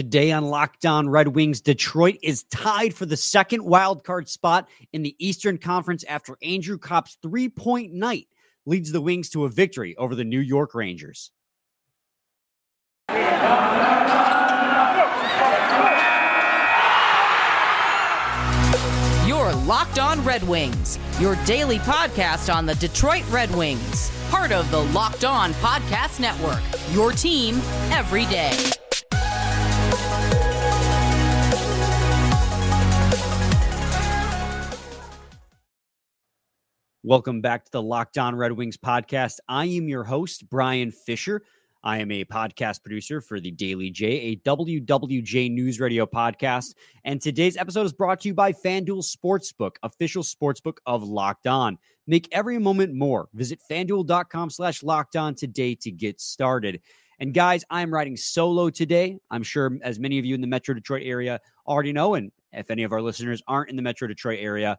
Today on Locked On Red Wings, Detroit is tied for the second wild card spot in the Eastern Conference after Andrew Copp's three point night leads the Wings to a victory over the New York Rangers. Your Locked On Red Wings, your daily podcast on the Detroit Red Wings, part of the Locked On Podcast Network, your team every day. Welcome back to the Locked On Red Wings podcast. I am your host, Brian Fisher. I am a podcast producer for the Daily J, a WWJ News Radio podcast. And today's episode is brought to you by FanDuel Sportsbook, official sportsbook of Locked On. Make every moment more. Visit fanduel.com slash locked on today to get started. And guys, I'm riding solo today. I'm sure as many of you in the Metro Detroit area already know, and if any of our listeners aren't in the Metro Detroit area,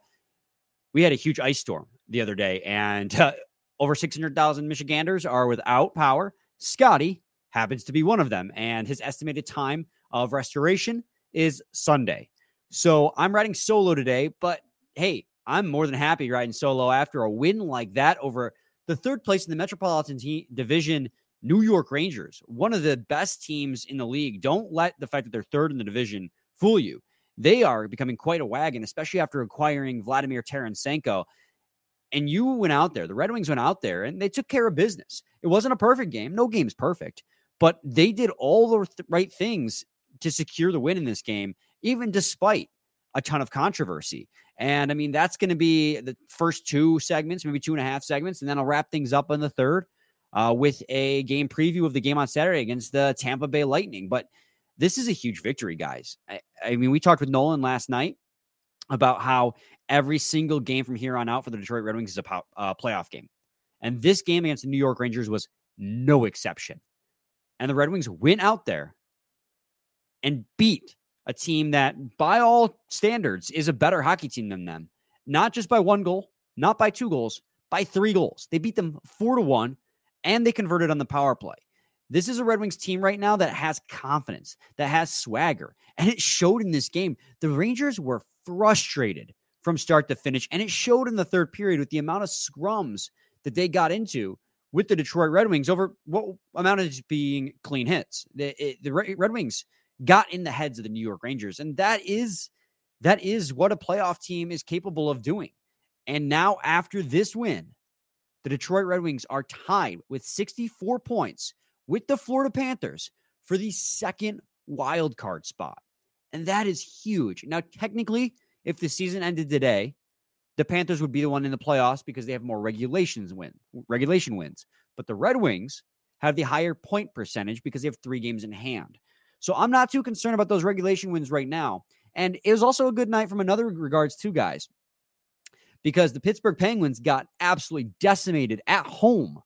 we had a huge ice storm the other day, and uh, over 600,000 Michiganders are without power. Scotty happens to be one of them, and his estimated time of restoration is Sunday. So I'm riding solo today, but hey, I'm more than happy riding solo after a win like that over the third place in the Metropolitan te- Division, New York Rangers, one of the best teams in the league. Don't let the fact that they're third in the division fool you. They are becoming quite a wagon, especially after acquiring Vladimir Tarasenko. And you went out there, the Red Wings went out there and they took care of business. It wasn't a perfect game. No game's perfect, but they did all the right things to secure the win in this game, even despite a ton of controversy. And I mean, that's going to be the first two segments, maybe two and a half segments. And then I'll wrap things up in the third uh, with a game preview of the game on Saturday against the Tampa Bay Lightning. But this is a huge victory, guys. I, I mean, we talked with Nolan last night about how every single game from here on out for the Detroit Red Wings is a uh, playoff game. And this game against the New York Rangers was no exception. And the Red Wings went out there and beat a team that, by all standards, is a better hockey team than them. Not just by one goal, not by two goals, by three goals. They beat them four to one, and they converted on the power play. This is a Red Wings team right now that has confidence, that has swagger, and it showed in this game. The Rangers were frustrated from start to finish, and it showed in the third period with the amount of scrums that they got into with the Detroit Red Wings over what amounted to being clean hits. The, it, the Red Wings got in the heads of the New York Rangers, and that is that is what a playoff team is capable of doing. And now after this win, the Detroit Red Wings are tied with 64 points with the Florida Panthers for the second wild card spot. And that is huge. Now, technically, if the season ended today, the Panthers would be the one in the playoffs because they have more regulations win regulation wins. But the Red Wings have the higher point percentage because they have three games in hand. So I'm not too concerned about those regulation wins right now. And it was also a good night from another regards too, guys, because the Pittsburgh Penguins got absolutely decimated at home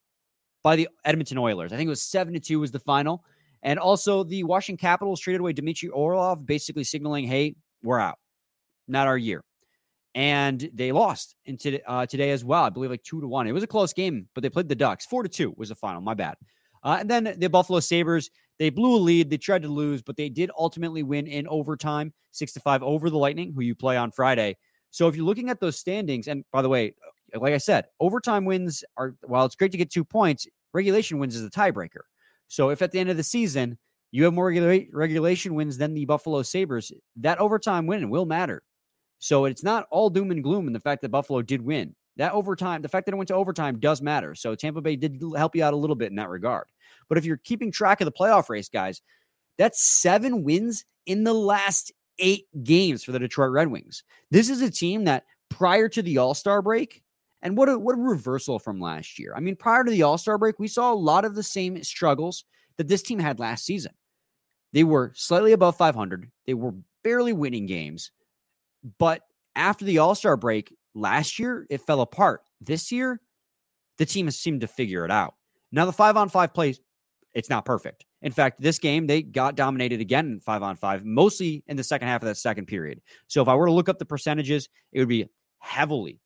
by the Edmonton Oilers. I think it was seven to two was the final. And also the Washington Capitals traded away Dmitry Orlov, basically signaling, hey, we're out. Not our year. And they lost into uh, today as well. I believe like two to one. It was a close game, but they played the Ducks. Four to two was the final. My bad. Uh, and then the Buffalo Sabres, they blew a lead. They tried to lose, but they did ultimately win in overtime, six to five over the Lightning, who you play on Friday. So if you're looking at those standings, and by the way, like I said, overtime wins are while it's great to get two points, regulation wins is the tiebreaker. So if at the end of the season you have more regula- regulation wins than the Buffalo Sabres, that overtime win will matter. So it's not all doom and gloom in the fact that Buffalo did win. That overtime, the fact that it went to overtime does matter. So Tampa Bay did help you out a little bit in that regard. But if you're keeping track of the playoff race, guys, that's seven wins in the last eight games for the Detroit Red Wings. This is a team that prior to the All Star break, and what a, what a reversal from last year. I mean, prior to the All Star break, we saw a lot of the same struggles that this team had last season. They were slightly above 500, they were barely winning games. But after the All Star break last year, it fell apart. This year, the team has seemed to figure it out. Now, the five on five plays, it's not perfect. In fact, this game, they got dominated again in five on five, mostly in the second half of that second period. So if I were to look up the percentages, it would be heavily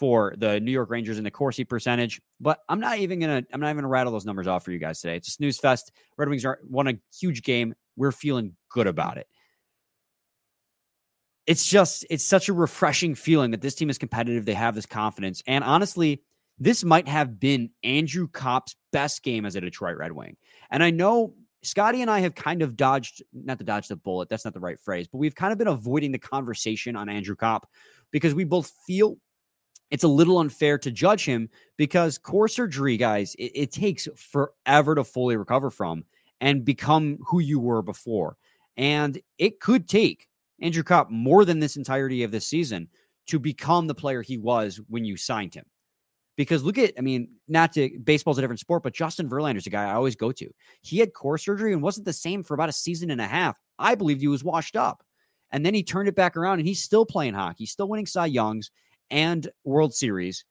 for the New York Rangers in the Corsi percentage. But I'm not even gonna I'm not even gonna rattle those numbers off for you guys today. It's a snooze fest. Red Wings are won a huge game. We're feeling good about it. It's just, it's such a refreshing feeling that this team is competitive. They have this confidence. And honestly, this might have been Andrew Copp's best game as a Detroit Red Wing. And I know Scotty and I have kind of dodged, not to dodge the bullet, that's not the right phrase, but we've kind of been avoiding the conversation on Andrew Copp because we both feel it's a little unfair to judge him because core surgery, guys, it, it, takes forever to fully recover from and become who you were before. And it could take Andrew Copp more than this entirety of this season to become the player he was when you signed him. Because look at, I mean, not to baseball's a different sport, but Justin Verlander's a guy I always go to. He had core surgery and wasn't the same for about a season and a half. I believed he was washed up. And then he turned it back around and he's still playing hockey, still winning Cy Youngs and World Series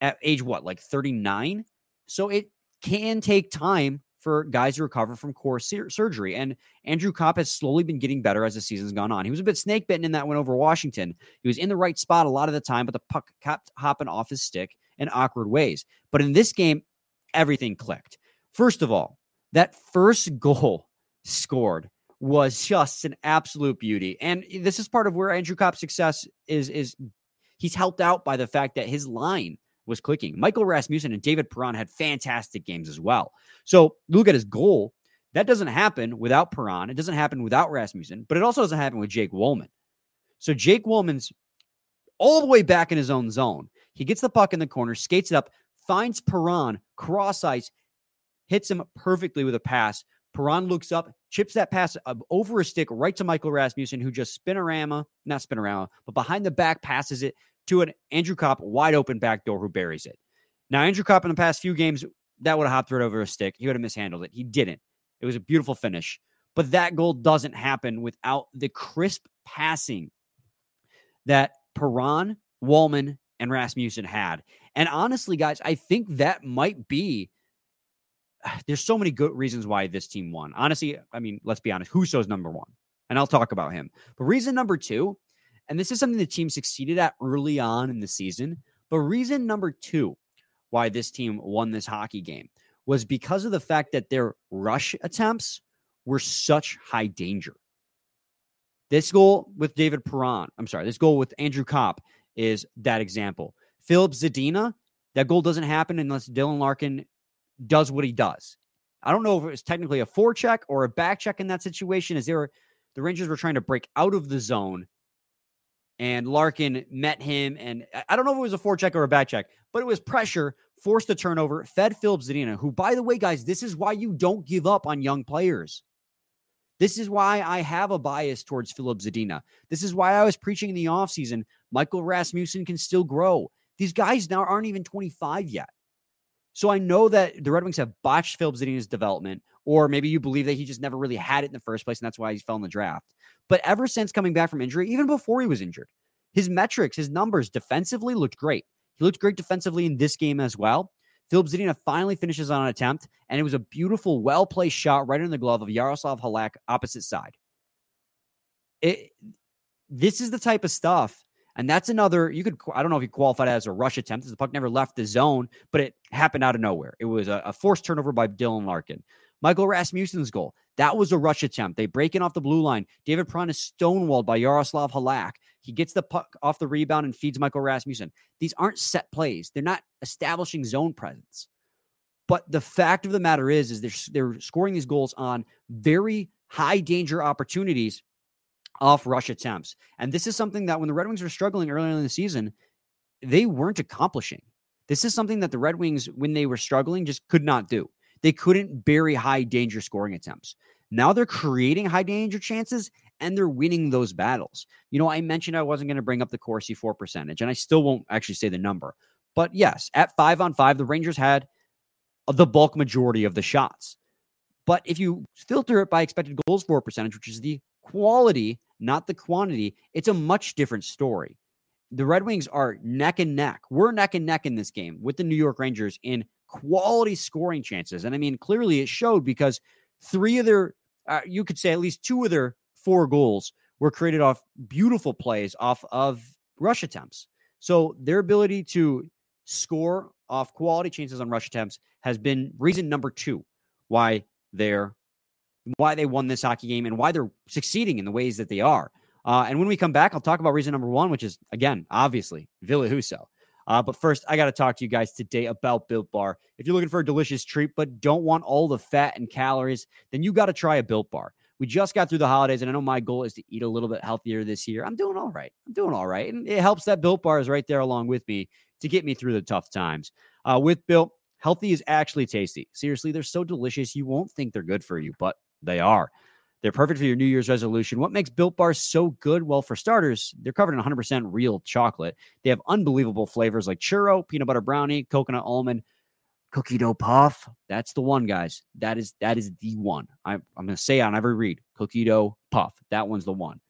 at age what, like 39? So it can take time for guys to recover from core sur- surgery. And Andrew Copp has slowly been getting better as the season's gone on. He was a bit snake bitten in that one over Washington. He was in the right spot a lot of the time, but the puck kept hopping off his stick in awkward ways. But in this game, everything clicked. First of all, that first goal scored was just an absolute beauty. And this is part of where Andrew Copp's success is is he's helped out by the fact that his line was clicking. Michael Rasmussen and David Perron had fantastic games as well. So look at his goal. That doesn't happen without Perron. It doesn't happen without Rasmussen, but it also doesn't happen with Jake Walman. So Jake Walman's all the way back in his own zone. He gets the puck in the corner, skates it up, finds Perron, cross ice, hits him perfectly with a pass. Perron looks up, chips that pass over a stick right to Michael Rasmussen, who just spinorama, not spinorama, but behind the back passes it to an Andrew Copp wide open back door who buries it. Now, Andrew Copp in the past few games, that would have hopped right over a stick. He would have mishandled it. He didn't. It was a beautiful finish. But that goal doesn't happen without the crisp passing that Perron, Walman, and Rasmussen had. And honestly, guys, I think that might be there's so many good reasons why this team won. Honestly, I mean, let's be honest, Husso's number one, and I'll talk about him. But reason number two, and this is something the team succeeded at early on in the season, but reason number two why this team won this hockey game was because of the fact that their rush attempts were such high danger. This goal with David Perron, I'm sorry, this goal with Andrew Copp is that example. Filip Zadina, that goal doesn't happen unless Dylan Larkin does what he does. I don't know if it was technically a forecheck or a back check in that situation. As they were, the Rangers were trying to break out of the zone, and Larkin met him. And I don't know if it was a forecheck or a back check, but it was pressure, forced the turnover, fed Filip Zadina, who, by the way, guys, this is why you don't give up on young players. This is why I have a bias towards Filip Zadina. This is why I was preaching in the offseason Michael Rasmussen can still grow. These guys now aren't even 25 yet. So I know that the Red Wings have botched Filip Zadina's development, or maybe you believe that he just never really had it in the first place, and that's why he fell in the draft. But ever since coming back from injury, even before he was injured, his metrics, his numbers defensively looked great. He looked great defensively in this game as well. Filip Zadina finally finishes on an attempt, and it was a beautiful, well placed shot right in the glove of Yaroslav Halak, opposite side. It, this is the type of stuff and that's another, you could, I don't know if you qualified as a rush attempt, the puck never left the zone, but it happened out of nowhere. It was a, a forced turnover by Dylan Larkin. Michael Rasmussen's goal, that was a rush attempt. They break in off the blue line. David Perron is stonewalled by Yaroslav Halak. He gets the puck off the rebound and feeds Michael Rasmussen. These aren't set plays. They're not establishing zone presence. But the fact of the matter is, is they're, they're scoring these goals on very high danger opportunities off rush attempts. And this is something that when the Red Wings were struggling earlier in the season, they weren't accomplishing. This is something that the Red Wings, when they were struggling, just could not do. They couldn't bury high danger scoring attempts. Now they're creating high danger chances and they're winning those battles. You know, I mentioned I wasn't going to bring up the Corsi for percentage, and I still won't actually say the number. But yes, at five on five, the Rangers had the bulk majority of the shots. But if you filter it by expected goals for percentage, which is the quality, not the quantity, it's a much different story. The Red Wings are neck and neck. We're neck and neck in this game with the New York Rangers in quality scoring chances. And I mean, clearly it showed because three of their, uh, you could say at least two of their four goals were created off beautiful plays off of rush attempts. So their ability to score off quality chances on rush attempts has been reason number two why they're why they won this hockey game and why they're succeeding in the ways that they are. Uh, and when we come back, I'll talk about reason number one, which is, again, obviously, Ville Husso. Uh, but first, I got to talk to you guys today about Built Bar. If you're looking for a delicious treat but don't want all the fat and calories, then you got to try a Built Bar. We just got through the holidays, and I know my goal is to eat a little bit healthier this year. I'm doing all right. I'm doing all right. And it helps that Built Bar is right there along with me to get me through the tough times. Uh, with Built, healthy is actually tasty. Seriously, they're so delicious, you won't think they're good for you, but they are. They're perfect for your New Year's resolution. What makes Built Bars so good? Well, for starters, they're covered in 100% real chocolate. They have unbelievable flavors like churro, peanut butter brownie, coconut almond, cookie dough puff. That's the one, guys. That is that is the one. I, I'm going to say on every read, cookie dough puff. That one's the one.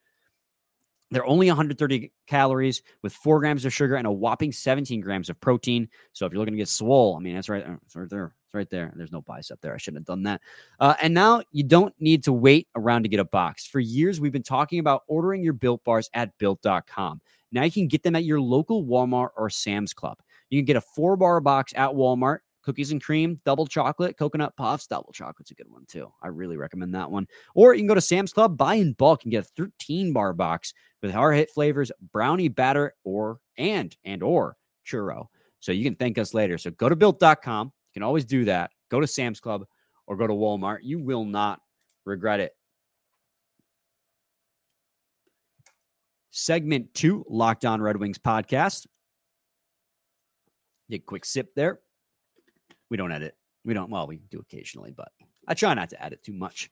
They're only 130 calories with four grams of sugar and a whopping 17 grams of protein. So if you're looking to get swole, I mean, that's right, uh, it's right there. It's right there. There's no bicep there. I shouldn't have done that. Uh, and now you don't need to wait around to get a box. For years, we've been talking about ordering your built bars at built.com. Now you can get them at your local Walmart or Sam's Club. You can get a four bar box at Walmart cookies and cream, double chocolate, coconut puffs. Double chocolate's a good one too. I really recommend that one. Or you can go to Sam's Club, buy in bulk, and get a 13 bar box with our hit flavors, brownie batter, or and and or churro. So you can thank us later. So go to built.com. You can always do that. Go to Sam's Club or go to Walmart. You will not regret it. Segment two, Locked On Red Wings podcast. Get a quick sip there. We don't edit. We don't, well, we do occasionally, but I try not to edit too much.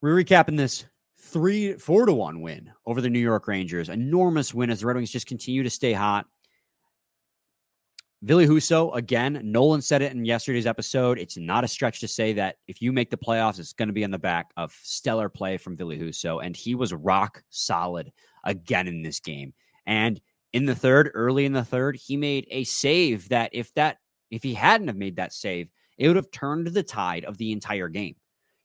We're recapping this three, four to one win over the New York Rangers. Enormous win as the Red Wings just continue to stay hot. Ville Husso, again, Nolan said it in yesterday's episode. It's not a stretch to say that if you make the playoffs, it's going to be on the back of stellar play from Ville Husso. And he was rock solid again in this game. And in the third, early in the third, he made a save that if that if he hadn't have made that save, it would have turned the tide of the entire game.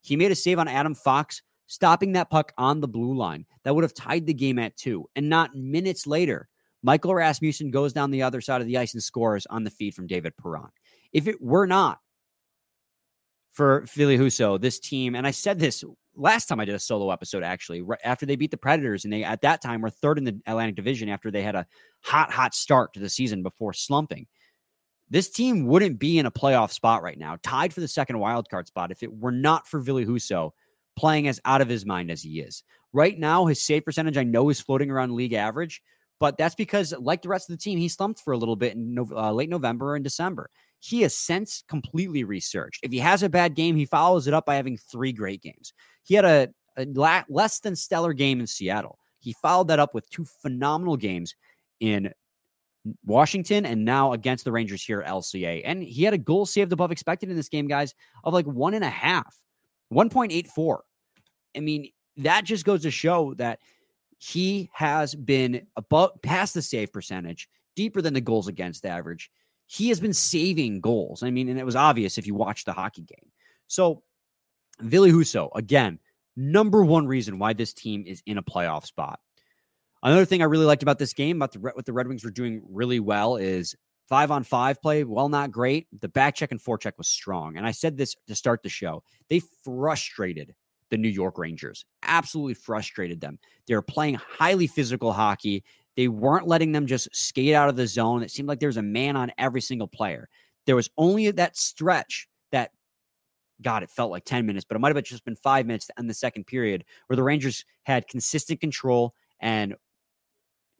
He made a save on Adam Fox, stopping that puck on the blue line. That would have tied the game at two. And not minutes later, Michael Rasmussen goes down the other side of the ice and scores on the feed from David Perron. If it were not for Ville Husso, this team, and I said this last time I did a solo episode, actually, right after they beat the Predators, and they at that time were third in the Atlantic Division after they had a hot, hot start to the season before slumping. This team wouldn't be in a playoff spot right now, tied for the second wild card spot, if it were not for Ville Husso playing as out of his mind as he is. Right now, his save percentage I know is floating around league average, but that's because, like the rest of the team, he slumped for a little bit in uh, late November and December. He has since completely researched. If he has a bad game, he follows it up by having three great games. He had a, a la- less than stellar game in Seattle. He followed that up with two phenomenal games in Washington and now against the Rangers here at LCA. And he had a goal saved above expected in this game, guys, of like one and a half, 1.84. I mean, that just goes to show that he has been above past the save percentage, deeper than the goals against average. He has been saving goals. I mean, and it was obvious if you watch the hockey game. So, Ville Husso, again, number one reason why this team is in a playoff spot. Another thing I really liked about this game, about the, what the Red Wings were doing really well, is five on five play. Well, not great. The back check and forecheck was strong. And I said this to start the show. They frustrated the New York Rangers, absolutely frustrated them. They were playing highly physical hockey. They weren't letting them just skate out of the zone. It seemed like there was a man on every single player. There was only that stretch that, God, it felt like 10 minutes, but it might have just been five minutes in the second period where the Rangers had consistent control and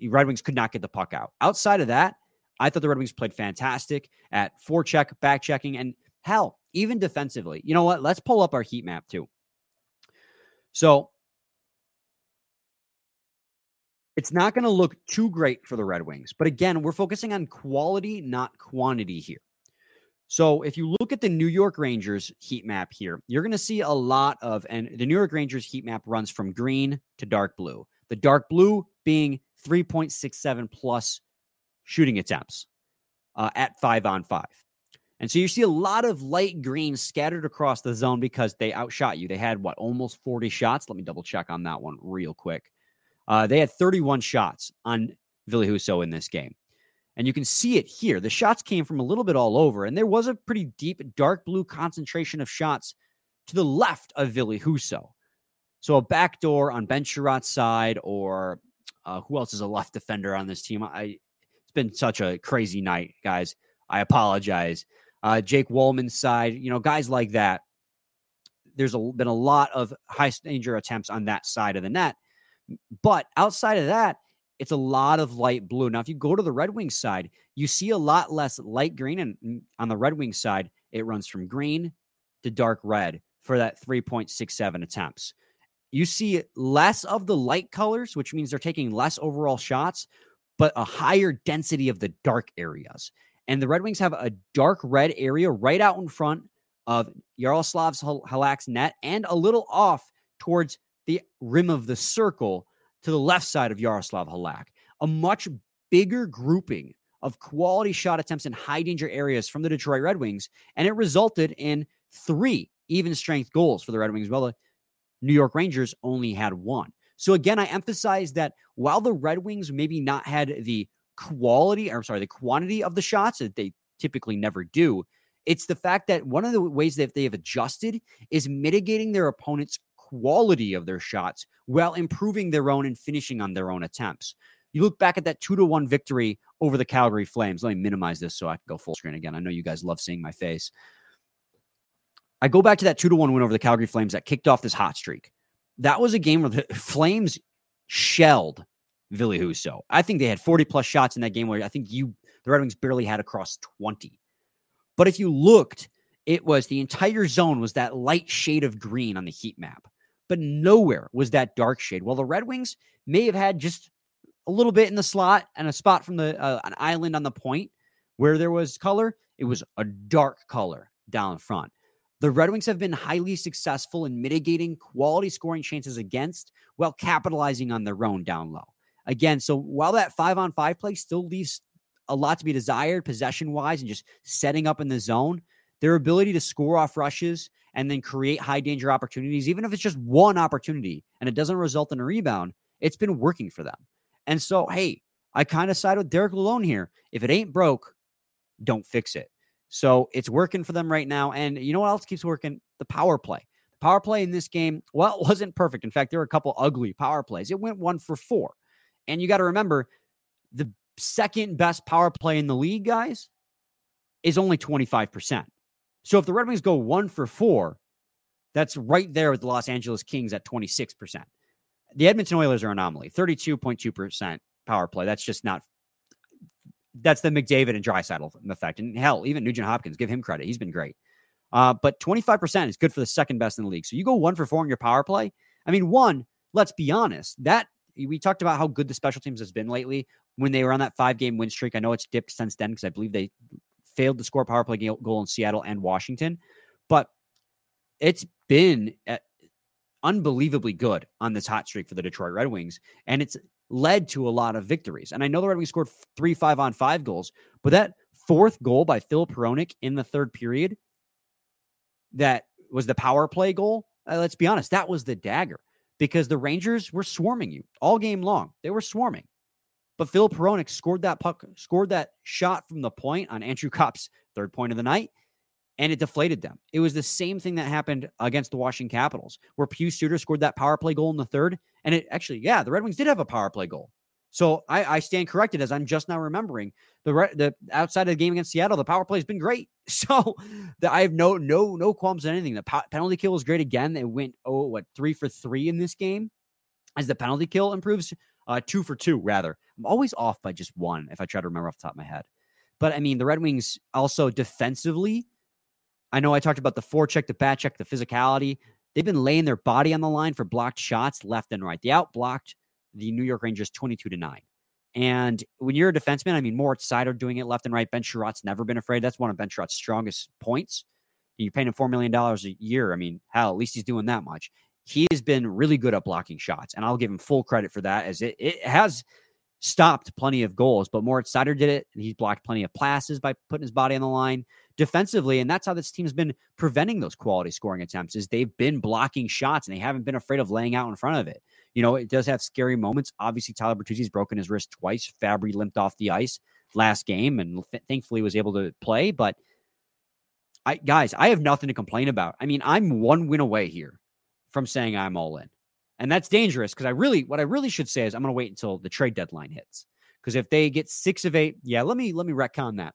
Red Wings could not get the puck out. Outside of that, I thought the Red Wings played fantastic at forecheck, back checking, and hell, even defensively. You know what? Let's pull up our heat map too. So it's not going to look too great for the Red Wings. But again, we're focusing on quality, not quantity here. So if you look at the New York Rangers heat map here, you're going to see a lot of, and the New York Rangers heat map runs from green to dark blue. The dark blue being 3.67 plus shooting attempts uh, at five on five. And so you see a lot of light green scattered across the zone because they outshot you. They had what, almost 40 shots? Let me double check on that one real quick. Uh, they had 31 shots on Ville Husso in this game. And you can see it here. The shots came from a little bit all over, and there was a pretty deep dark blue concentration of shots to the left of Ville Husso. So a backdoor on Ben side, or uh, who else is a left defender on this team? I it's been such a crazy night, guys. I apologize. Uh, Jake Walman's side, you know, guys like that. There's a, been a lot of high danger attempts on that side of the net. But outside of that, it's a lot of light blue. Now, if you go to the Red Wings side, you see a lot less light green. And mm, on the Red Wings side, it runs from green to dark red for that 3.67 attempts. You see less of the light colors, which means they're taking less overall shots, but a higher density of the dark areas. And the Red Wings have a dark red area right out in front of Yaroslav Halak's net and a little off towards the rim of the circle to the left side of Yaroslav Halak. A much bigger grouping of quality shot attempts in high danger areas from the Detroit Red Wings, and it resulted in three even strength goals for the Red Wings. Well, the New York Rangers only had one. So again, I emphasize that while the Red Wings maybe not had the quality, or sorry, the quantity of the shots that they typically never do, it's the fact that one of the ways that they have adjusted is mitigating their opponent's quality of their shots while improving their own and finishing on their own attempts. You look back at that two to one victory over the Calgary Flames. Let me minimize this so I can go full screen again. I know you guys love seeing my face. I go back to that two to one win over the Calgary Flames that kicked off this hot streak. That was a game where the Flames shelled Ville Husso. I think they had 40 plus shots in that game where I think you the Red Wings barely had across 20. But if you looked, it was the entire zone was that light shade of green on the heat map but nowhere was that dark shade. Well, the Red Wings may have had just a little bit in the slot and a spot from the uh, an island on the point where there was color. It was a dark color down front. The Red Wings have been highly successful in mitigating quality scoring chances against while capitalizing on their own down low. Again, so while that five on five play still leaves a lot to be desired possession wise and just setting up in the zone, their ability to score off rushes and then create high danger opportunities, even if it's just one opportunity and it doesn't result in a rebound, it's been working for them. And so, hey, I kind of side with Derek Lalonde here. If it ain't broke, don't fix it. So it's working for them right now. And you know what else keeps working? The power play. The power play in this game, well, wasn't perfect. In fact, there were a couple ugly power plays. It went one for four. And you got to remember the second best power play in the league, guys, is only 25%. So if the Red Wings go one for four, that's right there with the Los Angeles Kings at 26%. The Edmonton Oilers are anomaly, 32.2% power play. That's just not that's the McDavid and Draisaitl effect. And hell, even Nugent Hopkins, give him credit. He's been great. Uh, but 25% is good for the second best in the league. So you go one for four in your power play. I mean, one, let's be honest, that we talked about how good the special teams has been lately when they were on that five game win streak. I know it's dipped since then because I believe they failed to score a power play goal in Seattle and Washington, but it's been uh, unbelievably good on this hot streak for the Detroit Red Wings, and it's led to a lot of victories. And I know the Red Wings scored three five on five goals, but that fourth goal by Phil Hronek in the third period, that was the power play goal. Uh, let's be honest, that was the dagger because the Rangers were swarming you all game long. They were swarming. But Phil Hronek scored that puck, scored that shot from the point on Andrew Copp's third point of the night, and it deflated them. It was the same thing that happened against the Washington Capitals, where Pius Suter scored that power play goal in the third. And it actually, yeah, the Red Wings did have a power play goal. So I, I stand corrected as I'm just now remembering the the outside of the game against Seattle, the power play has been great. So the, I have no no no qualms on anything. The po- penalty kill was great again. They went oh what three for three in this game as the penalty kill improves uh, two for two, rather. I'm always off by just one if I try to remember off the top of my head. But I mean, the Red Wings also defensively, I know I talked about the forecheck, the back check, the physicality. They've been laying their body on the line for blocked shots left and right. They outblocked the New York Rangers 22 to 9. And when you're a defenseman, I mean, Moritz Seider doing it left and right. Ben Chiarot's never been afraid. That's one of Ben Chiarot's strongest points. You're paying him $4 million a year. I mean, hell, at least he's doing that much he has been really good at blocking shots, and I'll give him full credit for that, as it, it has stopped plenty of goals. But Moritz Seider did it, and he's blocked plenty of passes by putting his body on the line defensively, and that's how this team's been preventing those quality scoring attempts. Is they've been blocking shots, and they haven't been afraid of laying out in front of it. You know, it does have scary moments. Obviously, Tyler Bertuzzi's broken his wrist twice. Fabbri limped off the ice last game, and th- thankfully was able to play, but I guys, I have nothing to complain about. I mean, I'm one win away here from saying I'm all in. And that's dangerous because I really what I really should say is I'm going to wait until the trade deadline hits. Because if they get 6 of 8, yeah, let me let me retcon that.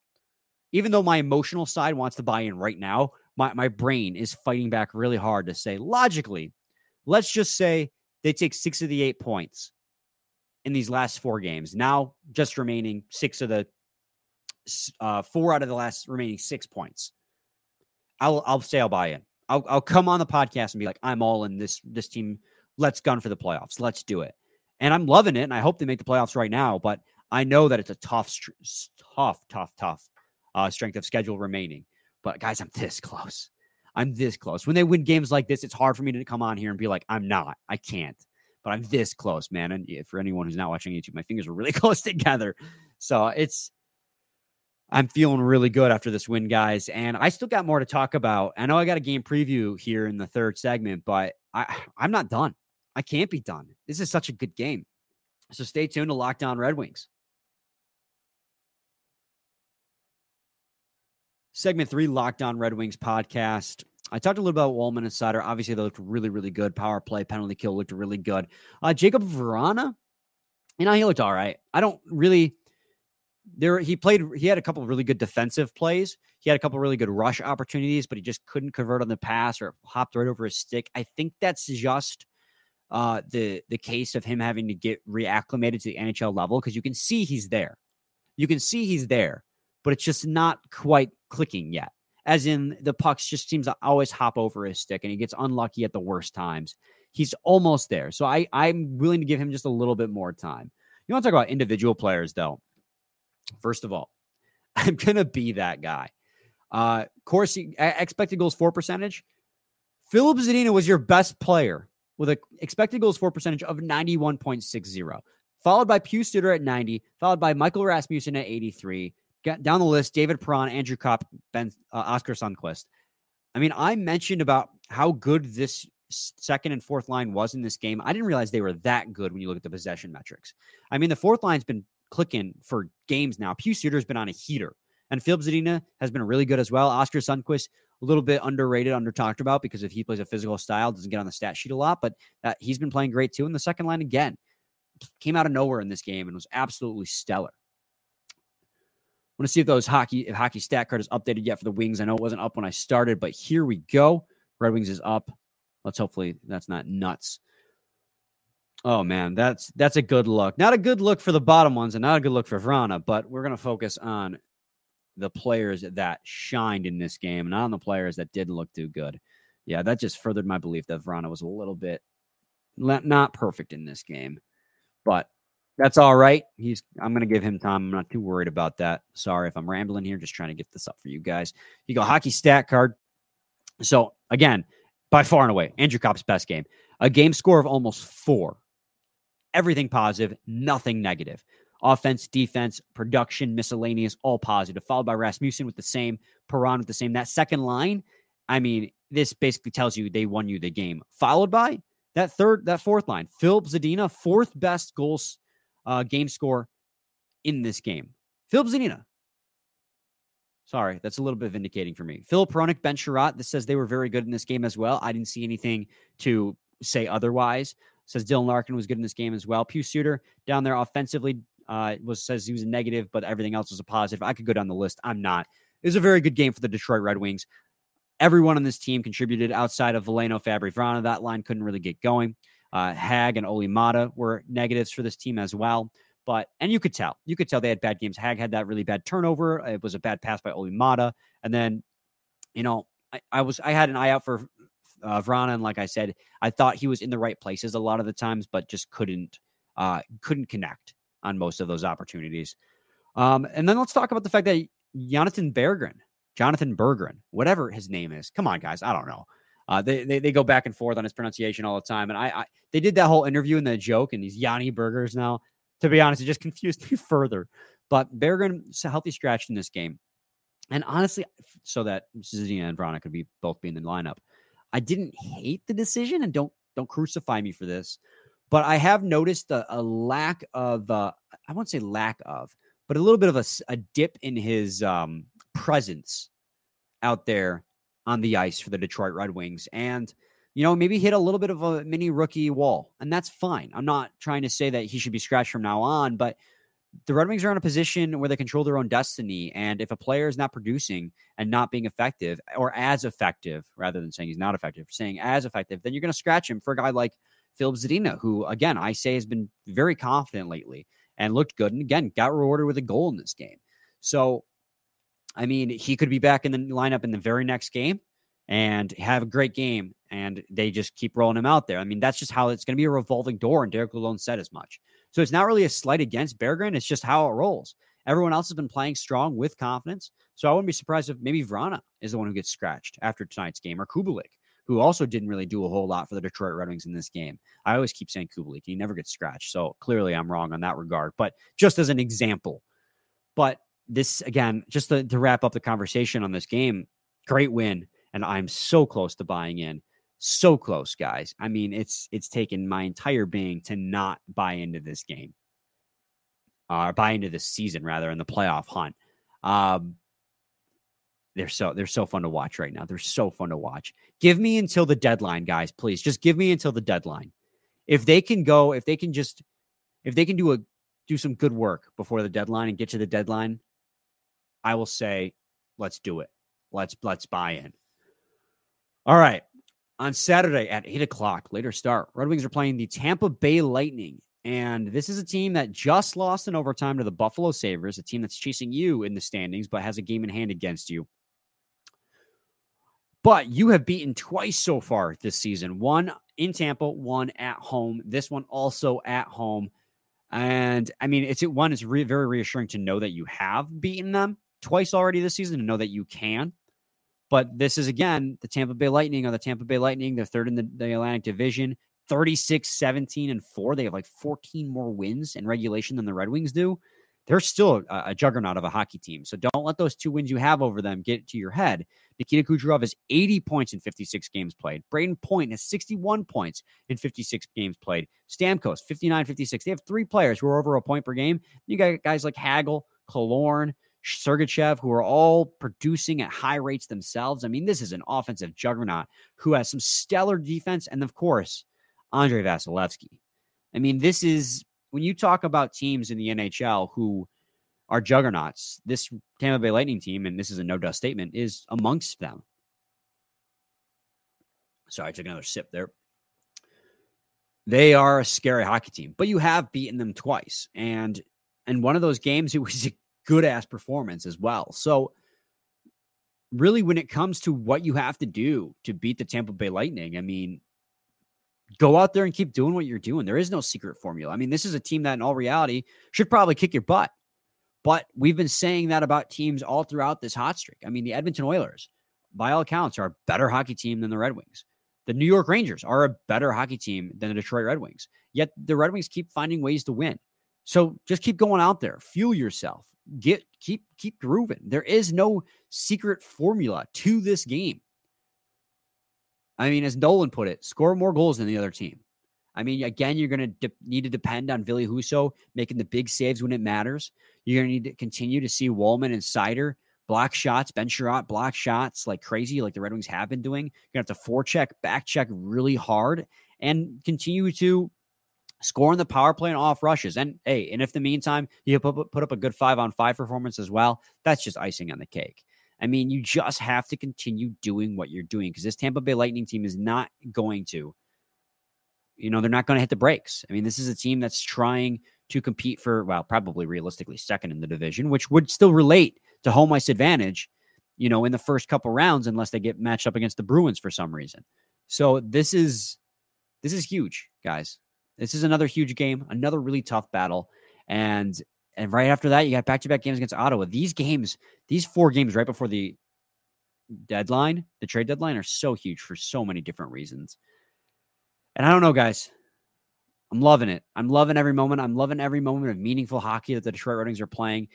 Even though my emotional side wants to buy in right now, my my brain is fighting back really hard to say logically, let's just say they take 6 of the 8 points in these last 4 games. Now just remaining 6 of the uh, 4 out of the last remaining 6 points I'll I'll say I'll buy in. I'll I'll come on the podcast and be like, I'm all in this this team. Let's gun for the playoffs. Let's do it. And I'm loving it, and I hope they make the playoffs right now. But I know that it's a tough, tough, tough, tough uh, strength of schedule remaining. But guys, I'm this close. I'm this close. When they win games like this, it's hard for me to come on here and be like, I'm not. I can't. But I'm this close, man. And for anyone who's not watching YouTube, my fingers are really close together. So it's I'm feeling really good after this win, guys. And I still got more to talk about. I know I got a game preview here in the third segment, but I, I'm not done. I can't be done. This is such a good game. So stay tuned to Locked On Red Wings. Segment three, Locked On Red Wings podcast. I talked a little about Walman and Seider. Obviously, they looked really, really good. Power play, penalty kill looked really good. Uh, Jakub Vrana, you know, he looked all right. I don't really there he played he had a couple really good defensive plays he had a couple really good rush opportunities but he just couldn't convert on the pass or hopped right over his stick i think that's just uh, the the case of him having to get reacclimated to the nhl level because you can see he's there you can see he's there but it's just not quite clicking yet as in the pucks just seems to always hop over his stick and he gets unlucky at the worst times he's almost there so i i'm willing to give him just a little bit more time you want to talk about individual players though First of all, I'm to be that guy. Uh, Corsi, expected goals for percentage. Filip Zadina was your best player with an expected goals for percentage of 91.60, followed by Pius Suter at 90, followed by Michael Rasmussen at 83. Down the list, David Perron, Andrew Copp, Ben, uh, Oskar Sundqvist. I mean, I mentioned about how good this second and fourth line was in this game. I didn't realize they were that good when you look at the possession metrics. I mean, the fourth line's been clicking for games now. Pius Suter has been on a heater, and Filip Zadina has been really good as well. Oskar Sundqvist, a little bit underrated, under talked about because if he plays a physical style, doesn't get on the stat sheet a lot, but uh, he's been playing great too. In the second line again, came out of nowhere in this game and was absolutely stellar. Want to see if those hockey if hockey stat card is updated yet for the Wings. I know it wasn't up when I started, but here we go. Red Wings is up. Let's hopefully that's not nuts. Oh man, that's that's a good look. Not a good look for the bottom ones, and not a good look for Vrana. But we're gonna focus on the players that shined in this game, not on the players that didn't look too good. Yeah, that just furthered my belief that Vrana was a little bit not perfect in this game, but that's all right. He's I'm gonna give him time. I'm not too worried about that. Sorry if I'm rambling here, just trying to get this up for you guys. You go hockey stat card. So again, by far and away, Andrew Copp's best game. A game score of almost four everything positive, nothing negative. Offense, defense, production, miscellaneous, all positive. Followed by Rasmussen with the same, Perron with the same. That second line, I mean, this basically tells you they won you the game. Followed by that third, that fourth line, Filip Zadina, fourth best goals uh, game score in this game. Filip Zanina. Sorry, that's a little bit vindicating for me. Filip Hronek, Ben Chiarot, this says they were very good in this game as well. I didn't see anything to say otherwise. Says Dylan Larkin was good in this game as well. Pius Suter down there offensively uh, was says he was a negative, but everything else was a positive. I could go down the list. I'm not. It was a very good game for the Detroit Red Wings. Everyone on this team contributed outside of Veleno, Fabbri, Vrana. That line couldn't really get going. Uh, Hagg and Olli Maatta were negatives for this team as well. But and you could tell, you could tell they had bad games. Hagg had that really bad turnover. It was a bad pass by Olli Maatta, and then you know I, I was I had an eye out for uh, Vrana, and like I said, I thought he was in the right places a lot of the times, but just couldn't uh, couldn't connect on most of those opportunities. Um, and then let's talk about the fact that Jonathan Berggren, Jonathan Berggren, whatever his name is. Come on, guys, I don't know. Uh, they, they, they go back and forth on his pronunciation all the time, and I, I they did that whole interview and the joke and these Yanni burgers now. To be honest, it just confused me further. But Berggren's a healthy scratch in this game, and honestly, so that Zadina and Vrana could be both be in the lineup. I didn't hate the decision, and don't don't crucify me for this, but I have noticed a, a lack of uh, I won't say lack of, but a little bit of a, a dip in his um, presence out there on the ice for the Detroit Red Wings and, you know, maybe hit a little bit of a mini rookie wall. And that's fine. I'm not trying to say that he should be scratched from now on, but the Red Wings are in a position where they control their own destiny. And if a player is not producing and not being effective or as effective, rather than saying he's not effective, saying as effective, then you're going to scratch him for a guy like Filip Zadina, who, again, I say has been very confident lately and looked good. And again, got rewarded with a goal in this game. So, I mean, he could be back in the lineup in the very next game and have a great game. And they just keep rolling him out there. I mean, that's just how it's going to be a revolving door. And Derek Lalonde said as much. So it's not really a slight against Berggren. It's just how it rolls. Everyone else has been playing strong with confidence. So I wouldn't be surprised if maybe Vrana is the one who gets scratched after tonight's game or Kubalik, who also didn't really do a whole lot for the Detroit Red Wings in this game. I always keep saying Kubalik. He never gets scratched. So clearly I'm wrong on that regard. But just as an example. But this, again, just to, to wrap up the conversation on this game, great win and I'm so close to buying in. So close, guys. I mean, it's it's taken my entire being to not buy into this game. Uh, or buy into this season rather in the playoff hunt. Um, they're so they're so fun to watch right now. They're so fun to watch. Give me until the deadline, guys, please. Just give me until the deadline. If they can go, if they can just if they can do a do some good work before the deadline and get to the deadline, I will say, let's do it. Let's let's buy in. All right. On Saturday at eight o'clock, later start, Red Wings are playing the Tampa Bay Lightning. And this is a team that just lost in overtime to the Buffalo Sabres, a team that's chasing you in the standings, but has a game in hand against you. But you have beaten twice so far this season one in Tampa, one at home. This one also at home. And I mean, it's one, it's re- very reassuring to know that you have beaten them twice already this season to know that you can. But this is again the Tampa Bay Lightning or the Tampa Bay Lightning. They're third in the, the Atlantic Division, 36, 17, and four. They have like 14 more wins in regulation than the Red Wings do. They're still a, a juggernaut of a hockey team. So don't let those two wins you have over them get to your head. Nikita Kucherov has 80 points in 56 games played. Brayden Point has 61 points in 56 games played. Stamkos, 59, 56. They have three players who are over a point per game. You got guys like Hagel, Killorn, Sergachev, who are all producing at high rates themselves. I mean, this is an offensive juggernaut who has some stellar defense. And of course, Andrei Vasilevskiy. I mean, this is when you talk about teams in the NHL who are juggernauts, this Tampa Bay Lightning team, and this is a no dust statement, is amongst them. Sorry, I took another sip there. They are a scary hockey team, but you have beaten them twice. And in one of those games, it was a good ass performance as well. So, really, when it comes to what you have to do to beat the Tampa Bay Lightning, I mean, go out there and keep doing what you're doing. There is no secret formula. I mean, this is a team that, in all reality, should probably kick your butt. But we've been saying that about teams all throughout this hot streak. I mean, the Edmonton Oilers, by all accounts, are a better hockey team than the Red Wings. The New York Rangers are a better hockey team than the Detroit Red Wings. Yet the Red Wings keep finding ways to win. So just keep going out there, fuel yourself, get keep keep grooving. There is no secret formula to this game. I mean, as Nolan put it, score more goals than the other team. I mean, again, you're going to de- need to depend on Ville Husso making the big saves when it matters. You're going to need to continue to see Walman and Seider block shots, Ben Chiarot block shots like crazy, like the Red Wings have been doing. You're going to have to forecheck, back check really hard, and continue to scoring the power play and off rushes. And hey, and if the meantime you put, up a good five on five performance as well, that's just icing on the cake. I mean, you just have to continue doing what you're doing because this Tampa Bay Lightning team is not going to, you know, they're not going to hit the brakes. I mean, this is a team that's trying to compete for, well, probably realistically second in the division, which would still relate to home ice advantage, you know, in the first couple rounds, unless they get matched up against the Bruins for some reason. So this is this is huge, guys. This is another huge game, another really tough battle. And and right after that, you got back to back games against Ottawa. These games, these four games right before the deadline, the trade deadline, are so huge for so many different reasons. And I don't know, guys. I'm loving it. I'm loving every moment. I'm loving every moment of meaningful hockey that the Detroit Red Wings are playing.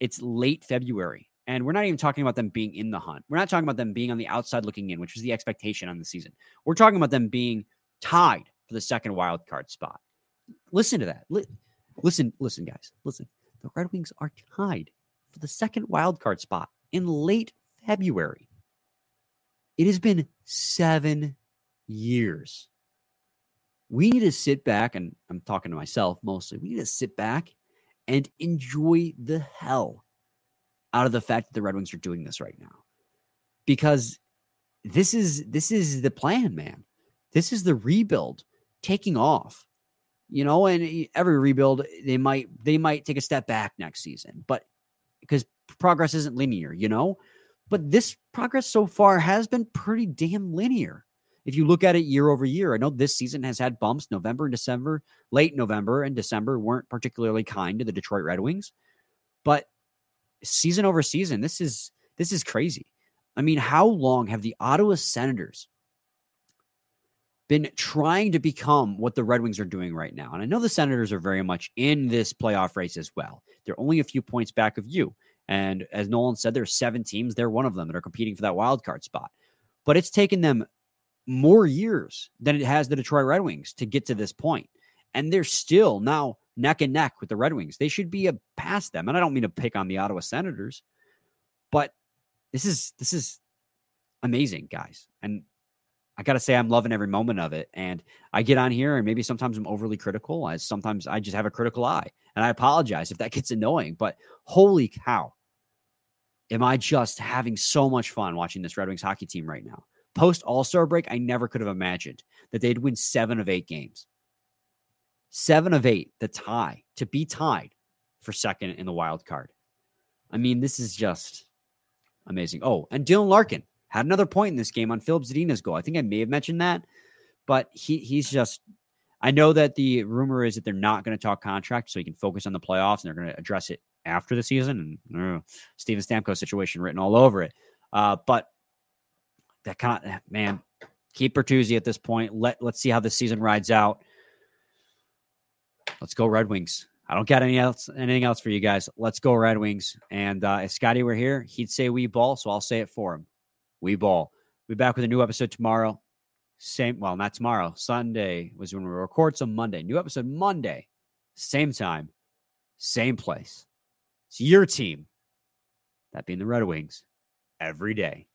It's late February, and we're not even talking about them being in the hunt. We're not talking about them being on the outside looking in, which was the expectation on the season. We're talking about them being tied for the second wild card spot. Listen to that. Listen, listen, guys. Listen. The Red Wings are tied for the second wild card spot in late February. It has been seven years. We need to sit back, and I'm talking to myself mostly. We need to sit back and enjoy the hell out of the fact that the Red Wings are doing this right now. Because this is this is the plan, man. This is the rebuild taking off. You know, and every rebuild they might they might take a step back next season, but because progress isn't linear, you know? But this progress so far has been pretty damn linear. If you look at it year over year, I know this season has had bumps. November and December, late November and December weren't particularly kind to the Detroit Red Wings, but season over season, this is this is crazy. I mean, how long have the Ottawa Senators been trying to become what the Red Wings are doing right now? And I know the Senators are very much in this playoff race as well. They're only a few points back of you. And as Nolan said, there's seven teams. They're one of them that are competing for that wild card spot. But it's taken them more years than it has the Detroit Red Wings to get to this point. And they're still now neck and neck with the Red Wings. They should be a, past them. And I don't mean to pick on the Ottawa Senators, but this is this is amazing, guys. And I got to say, I'm loving every moment of it. And I get on here, and maybe sometimes I'm overly critical. I sometimes I just have a critical eye, and I apologize if that gets annoying. But holy cow, am I just having so much fun watching this Red Wings hockey team right now? Post All Star break, I never could have imagined that they'd win seven of eight games. Seven of eight, the tie to be tied for second in the wild card. I mean, this is just amazing. Oh, and Dylan Larkin had another point in this game on Filip Zadina's goal. I think I may have mentioned that, but he he's just. I know that the rumor is that they're not going to talk contract, so he can focus on the playoffs, and they're going to address it after the season. And uh, Steven Stamkos situation written all over it. Uh, but that kind of man, keep Bertuzzi at this point. Let let's see how the season rides out. Let's go Red Wings. I don't got any else anything else for you guys. Let's go Red Wings. And uh, if Scotty were here, he'd say we ball, so I'll say it for him. We ball. We'll be back with a new episode tomorrow. Same, well, not tomorrow. Sunday was when we record. So Monday, new episode Monday, same time, same place. It's your team. That being the Red Wings every day.